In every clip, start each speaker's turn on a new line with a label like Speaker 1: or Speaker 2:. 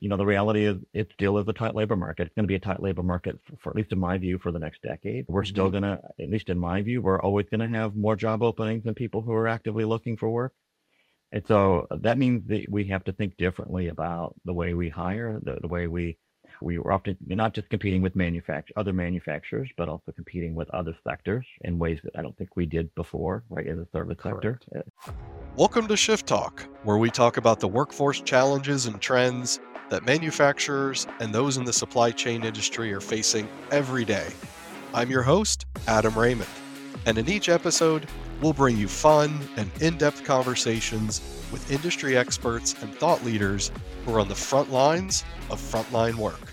Speaker 1: you know, the reality is it still is a tight labor market. It's going to be a tight labor market for, for at least in my view for the next decade. We're still
Speaker 2: Mm-hmm.
Speaker 1: going to, at least in my view, we're always going to have more job openings than people who are actively looking for work. And so that means that we have to think differently about the way we hire, the, the way we we were often not just competing with manufact- other manufacturers, but also competing with other sectors in ways that I don't think we did before, right, in the service sector. Uh,
Speaker 2: Welcome to Shift Talk, where we talk about the workforce challenges and trends that manufacturers and those in the supply chain industry are facing every day. I'm your host, Adam Raymond, and in each episode, we'll bring you fun and in depth conversations with industry experts and thought leaders who are on the front lines of frontline work.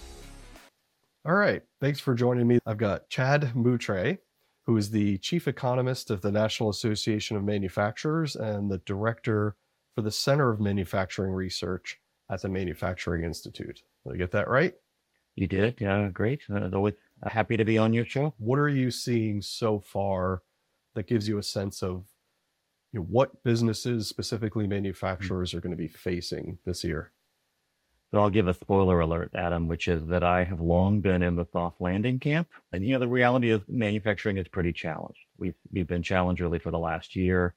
Speaker 2: All right. Thanks for joining me. I've got Chad Moutray, who is the chief economist of the National Association of Manufacturers and the director for the Center of Manufacturing Research at the Manufacturing Institute. Did I get that right?
Speaker 1: you did, yeah, great. Uh, uh, happy to be on your show.
Speaker 2: What are you seeing so far that gives you a sense of you know, what businesses, specifically manufacturers, are going to be facing this year?
Speaker 1: So I'll give a spoiler alert, Adam, which is that I have long been in the soft landing camp. And you know, the reality is manufacturing is pretty challenged. We've we've been challenged really for the last year.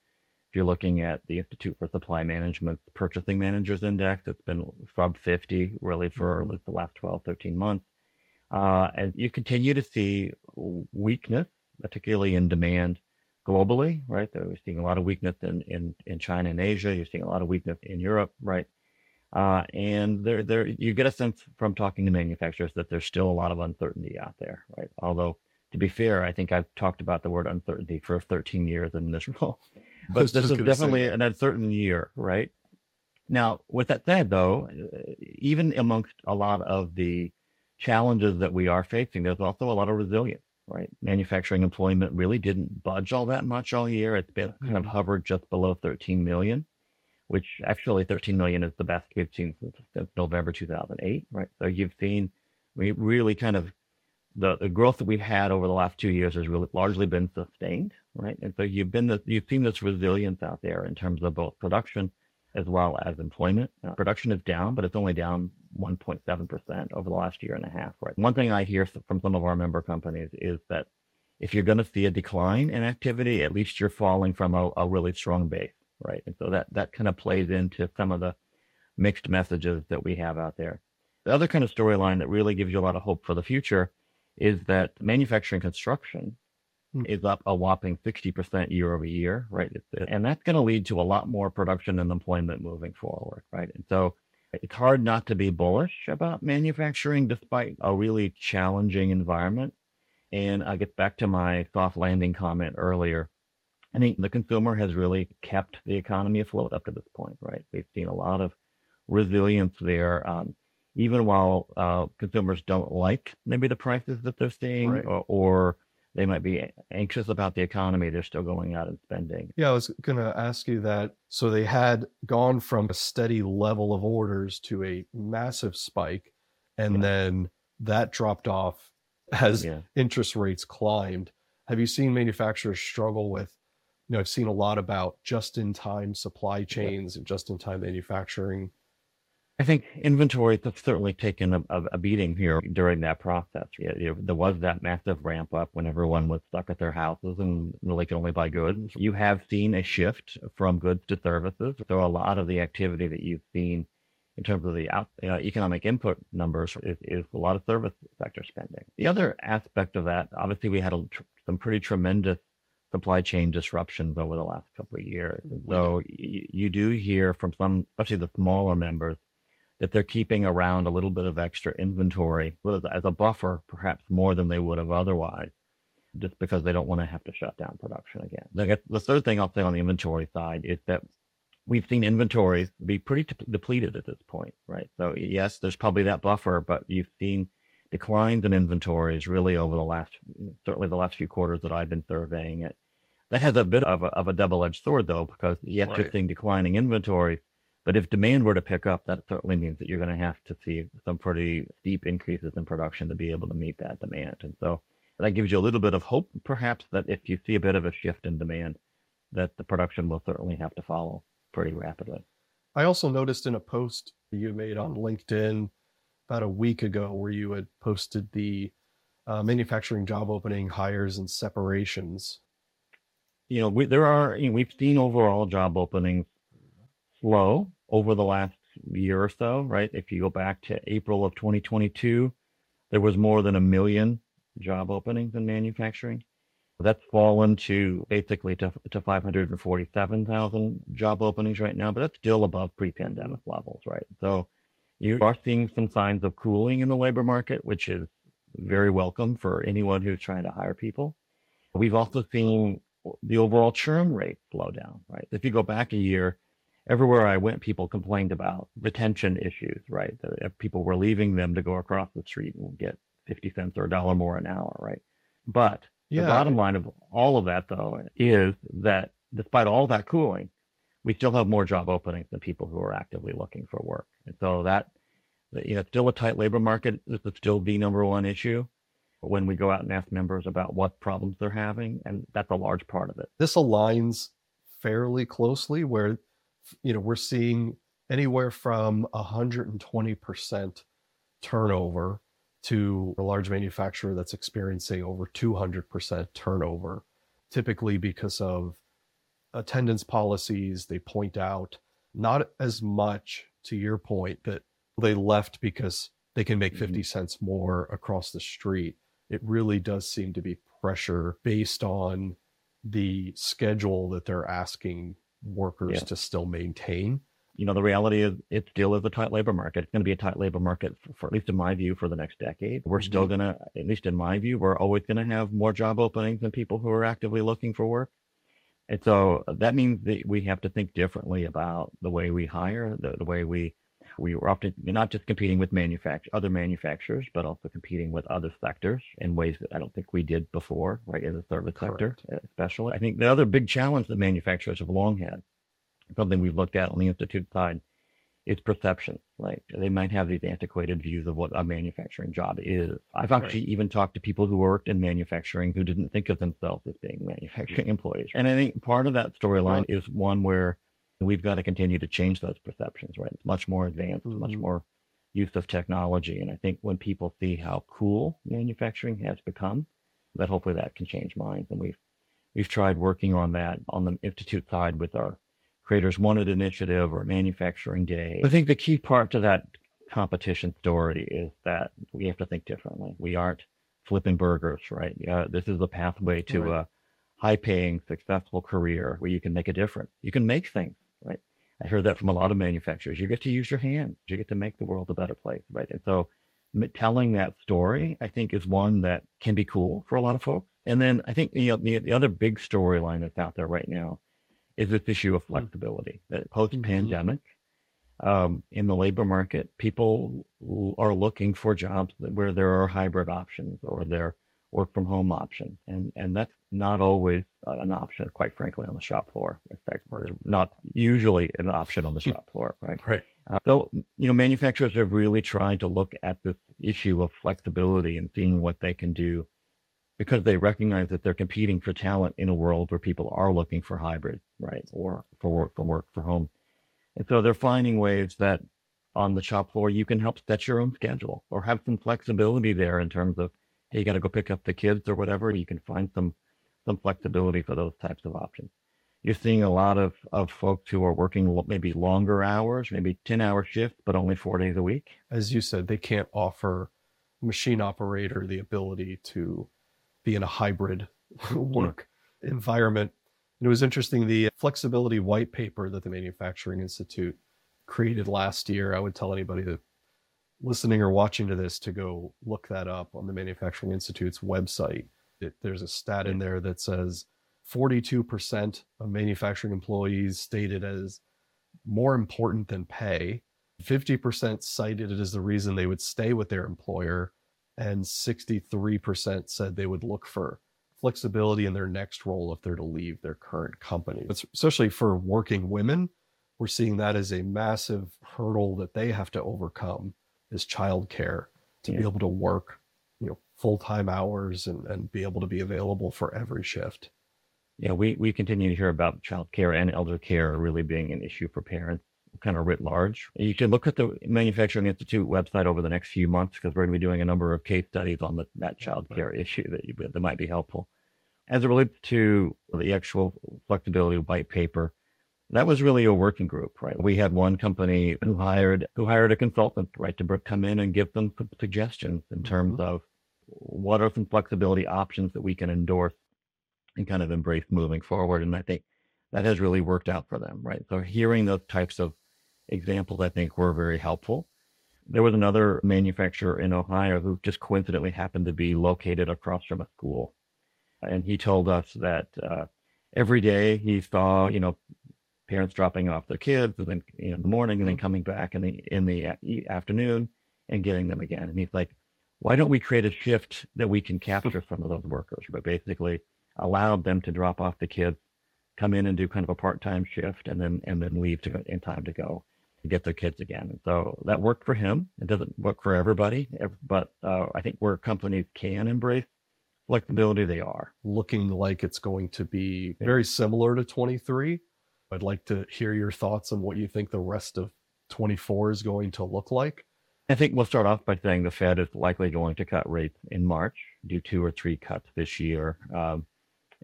Speaker 1: If you're looking at the Institute for Supply Management Purchasing Managers Index, it's been sub 50 really for
Speaker 2: Mhm.
Speaker 1: the last 12, 13 months. Uh, and you continue to see weakness, particularly in demand globally, right? So we're seeing a lot of weakness in, in, in China and Asia. You're seeing a lot of weakness in Europe, right? Uh, and there, there, you get a sense from talking to manufacturers that there's still a lot of uncertainty out there, right? Although, to be fair, I think I've talked about the word uncertainty for 13 years in this role, but this is definitely an uncertain year, right? Now, with that said, though, uh, even amongst a lot of the challenges that we are facing, there's also a lot of resilience, right? Manufacturing employment really didn't budge all that much all year. It's been kind of
Speaker 2: Mhm.
Speaker 1: hovered just below 13 million, which actually 13 million is the best we've seen since, since November 2008, right? So you've seen we really kind of the, the growth that we've had over the last two years has really largely been sustained, right? And so you've been the, you've seen this resilience out there in terms of both production as well as employment. Uh, production is down, but it's only down 1.7% over the last year and a half, right? One thing I hear from some of our member companies is that if you're going to see a decline in activity, at least you're falling from a, a really strong base, right? And so that, that kind of plays into some of the mixed messages that we have out there. The other kind of storyline that really gives you a lot of hope for the future is that manufacturing construction
Speaker 2: Hmm.
Speaker 1: is up a whopping 60% year over year, right? And that's going to lead to a lot more production and employment moving forward, right? And so it's hard not to be bullish about manufacturing despite a really challenging environment. And I get back to my soft landing comment earlier. I think the consumer has really kept the economy afloat up to this point, right? We've seen a lot of resilience there. Um, even while uh, consumers don't like maybe the prices that they're seeing
Speaker 2: Right.
Speaker 1: or, or they might be anxious about the economy, they're still going out and spending.
Speaker 2: Yeah, I was going to ask you that. So they had gone from a steady level of orders to a massive spike, and
Speaker 1: Yeah.
Speaker 2: then that dropped off as
Speaker 1: Yeah.
Speaker 2: interest rates climbed. Have you seen manufacturers struggle with? You know, I've seen a lot about just-in-time supply chains and just-in-time manufacturing.
Speaker 1: I think inventories have certainly taken a, a, beating here during that process. You there was that massive ramp up when everyone was stuck at their houses and really could only buy goods. You have seen a shift from goods to services. So a lot of the activity that you've seen in terms of the out, uh, economic input numbers is, is a lot of service sector spending. The other aspect of that, obviously, we had a, tr- some pretty tremendous supply chain disruptions over the last couple of years. So y- you do hear from some, especially the smaller members, that they're keeping around a little bit of extra inventory as a buffer, perhaps more than they would have otherwise, just because they don't want to have to shut down production again. The third thing I'll say on the inventory side is that we've seen inventories be pretty de- depleted at this point, right? So yes, there's probably that buffer, but you've seen declines in inventories really over the last, certainly the last few quarters that I've been surveying it. That has a bit of a, of a double-edged sword though, because yes, you're
Speaker 2: Right.
Speaker 1: seeing declining inventories, but if demand were to pick up, that certainly means that you're going to have to see some pretty steep increases in production to be able to meet that demand. And so that gives you a little bit of hope, perhaps, that if you see a bit of a shift in demand, that the production will certainly have to follow pretty rapidly.
Speaker 2: I also noticed in a post you made on LinkedIn about a week ago where you had posted the uh, manufacturing job opening hires and separations.
Speaker 1: You know, we, there are, you know, we've seen overall job openings slow over the last year or so, right? If you go back to April of 2022, there was more than a million job openings in manufacturing. That's fallen to basically to, to 547,000 job openings right now, but that's still above pre-pandemic levels, right? So you are seeing some signs of cooling in the labor market, which is very welcome for anyone who's trying to hire people. We've also seen the overall churn rate slow down, right? If you go back a year, everywhere I went, people complained about retention issues, right? That people were leaving them to go across the street and get 50 cents or a dollar more an hour, right? But yeah. the bottom line of all of that, though, is that despite all that cooling, we still have more job openings than people who are actively looking for work. And so that, you know, still a tight labor market. This is still the number one issue when we go out and ask members about what problems they're having. And that's a large part of it.
Speaker 2: This aligns fairly closely where, you know, we're seeing anywhere from 120% turnover to a large manufacturer that's experiencing over 200% turnover, typically because of attendance policies. They point out not as much to your point that they left because they can make 50 mm-hmm. cents more across the street. It really does seem to be pressure based on the schedule that they're asking workers yeah. to still maintain
Speaker 1: you know, the reality is it still is a tight labor market. It's going to be a tight labor market for, for at least in my view for the next decade. We're still mm-hmm. going to, at least in my view, we're always going to have more job openings than people who are actively looking for work. And so that means that we have to think differently about the way we hire, the, the way we we were often not just competing with manufacture other manufacturers, but also competing with other sectors in ways that I don't think we did before, right in the service Correct. sector, especially. I think the other big challenge that manufacturers have long had something we've looked at on the institute side is perception. Like they might have these antiquated views of what a manufacturing job is. I've actually right. even talked to people who worked in manufacturing who didn't think of themselves as being manufacturing employees. And I think part of that storyline is one where we've got to continue to change those perceptions, right? It's much more advanced, mm-hmm. much more use of technology. And I think when people see how cool manufacturing has become, that hopefully that can change minds. And we've we've tried working on that on the institute side with our Creators Wanted initiative or Manufacturing Day. I think the key part to that competition story is that we have to think differently. We aren't flipping burgers, right? Uh, this is a pathway to right. a high paying, successful career where you can make a difference. You can make things? I heard that from a lot of manufacturers. You get to use your hands. You get to make the world a better place, right? And so telling that story, I think, is one that can be cool for a lot of folks. And then I think you know the, the other big storyline that's out there right now is this issue of hmm. flexibility. That post pandemic, mm-hmm. um, in the labor market, people are looking for jobs where there are hybrid options or there work from home option, and and that's not always an option, quite frankly, on the shop floor. In fact, it's not usually an option on the shop floor, right?
Speaker 2: Right.
Speaker 1: Uh, so you know, manufacturers have really tried to look at this issue of flexibility and seeing what they can do because they recognize that they're competing for talent in a world where people are looking for hybrid, right, or for work from work for home. And so they're finding ways that on the shop floor you can help set your own schedule or have some flexibility there in terms of hey, you got to go pick up the kids or whatever. You can find some some flexibility for those types of options. You're seeing a lot of, of folks who are working maybe longer hours, maybe 10 hour shift, but only four days a week.
Speaker 2: As you said, they can't offer machine operator the ability to be in a hybrid work hmm. environment. And it was interesting the flexibility white paper that the Manufacturing Institute created last year. I would tell anybody that listening or watching to this to go look that up on the Manufacturing Institute's website. It, there's a stat in there that says 42% of manufacturing employees stated as more important than pay. 50% cited it as the reason they would stay with their employer and 63% said they would look for flexibility in their next role if they're to leave their current company. It's, especially for working women, we're seeing that as a massive hurdle that they have to overcome is childcare to yeah. be able to work, you know, full-time hours and, and be able to be available for every shift.
Speaker 1: Yeah, we, we continue to hear about childcare and elder care really being an issue for parents kind of writ large. You can look at the Manufacturing Institute website over the next few months because we're going to be doing a number of case studies on the, that child care issue that, you, that might be helpful. As it relates to the actual flexibility white paper, that was really a working group, right? We had one company who hired who hired a consultant, right, to come in and give them suggestions in terms mm-hmm. of what are some flexibility options that we can endorse and kind of embrace moving forward. And I think that has really worked out for them, right? So hearing those types of examples, I think, were very helpful. There was another manufacturer in Ohio who just coincidentally happened to be located across from a school. And he told us that uh, every day he saw, you know, parents dropping off their kids and then you know, in the morning and then mm-hmm. coming back in the in the afternoon and getting them again. And he's like, why don't we create a shift that we can capture some of those workers, but basically allow them to drop off the kids come in and do kind of a part-time shift and then and then leave to in time to go to get their kids again. And so that worked for him. It doesn't work for everybody, but uh, I think where companies can embrace flexibility, they are
Speaker 2: looking like it's going to be very similar to 23. I'd like to hear your thoughts on what you think the rest of 24 is going to look like.
Speaker 1: I think we'll start off by saying the Fed is likely going to cut rates in March, do two or three cuts this year. Um,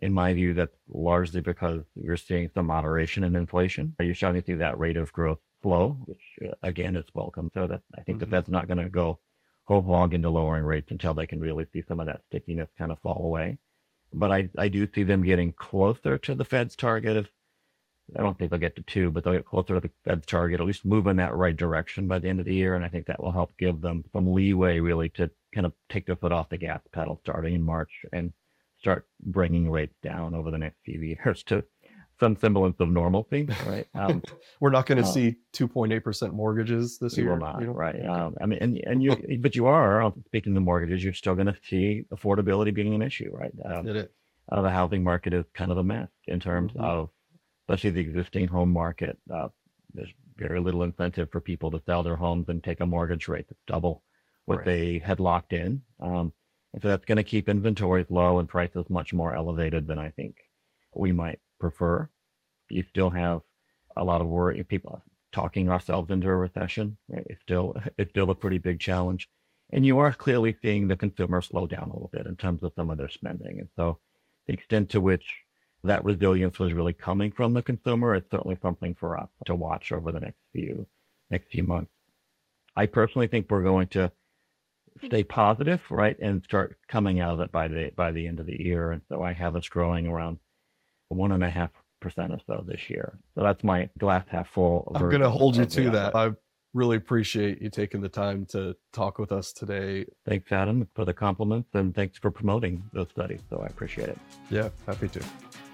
Speaker 1: in my view, that's largely because you're seeing some moderation in inflation. You're starting to see that rate of growth slow, which uh, again is welcome. So that I think mm-hmm. that that's not going to go whole hog into lowering rates until they can really see some of that stickiness kind of fall away. But I, I do see them getting closer to the Fed's target of I don't think they'll get to two, but they'll get closer to the Fed's target, at least move in that right direction by the end of the year. And I think that will help give them some leeway really to kind of take their foot off the gas pedal starting in March and start bringing rates down over the next few years to some semblance of normalcy, right? Um,
Speaker 2: We're not going to uh, see 2.8% mortgages this year.
Speaker 1: Will not, you know? right? Um, I mean, and, and you, but you are uh, speaking of mortgages, you're still going to see affordability being an issue, right? Um. Uh, the housing market is kind of a mess in terms mm-hmm. of, especially the existing home market. Uh, there's very little incentive for people to sell their homes and take a mortgage rate that's double what right. they had locked in. Um, and so that's going to keep inventories low and prices much more elevated than I think we might prefer. You still have a lot of worry, people talking ourselves into a recession. Right? It's still it's still a pretty big challenge, and you are clearly seeing the consumer slow down a little bit in terms of some of their spending. And so, the extent to which that resilience was really coming from the consumer It's certainly something for us to watch over the next few next few months. I personally think we're going to stay positive, right, and start coming out of it by the by the end of the year. And so I have us growing around one and a half percent or so this year. So that's my glass half full.
Speaker 2: I'm going to hold you to that. I really appreciate you taking the time to talk with us today.
Speaker 1: Thanks, Adam, for the compliments, and thanks for promoting those studies. So I appreciate it.
Speaker 2: Yeah, happy to.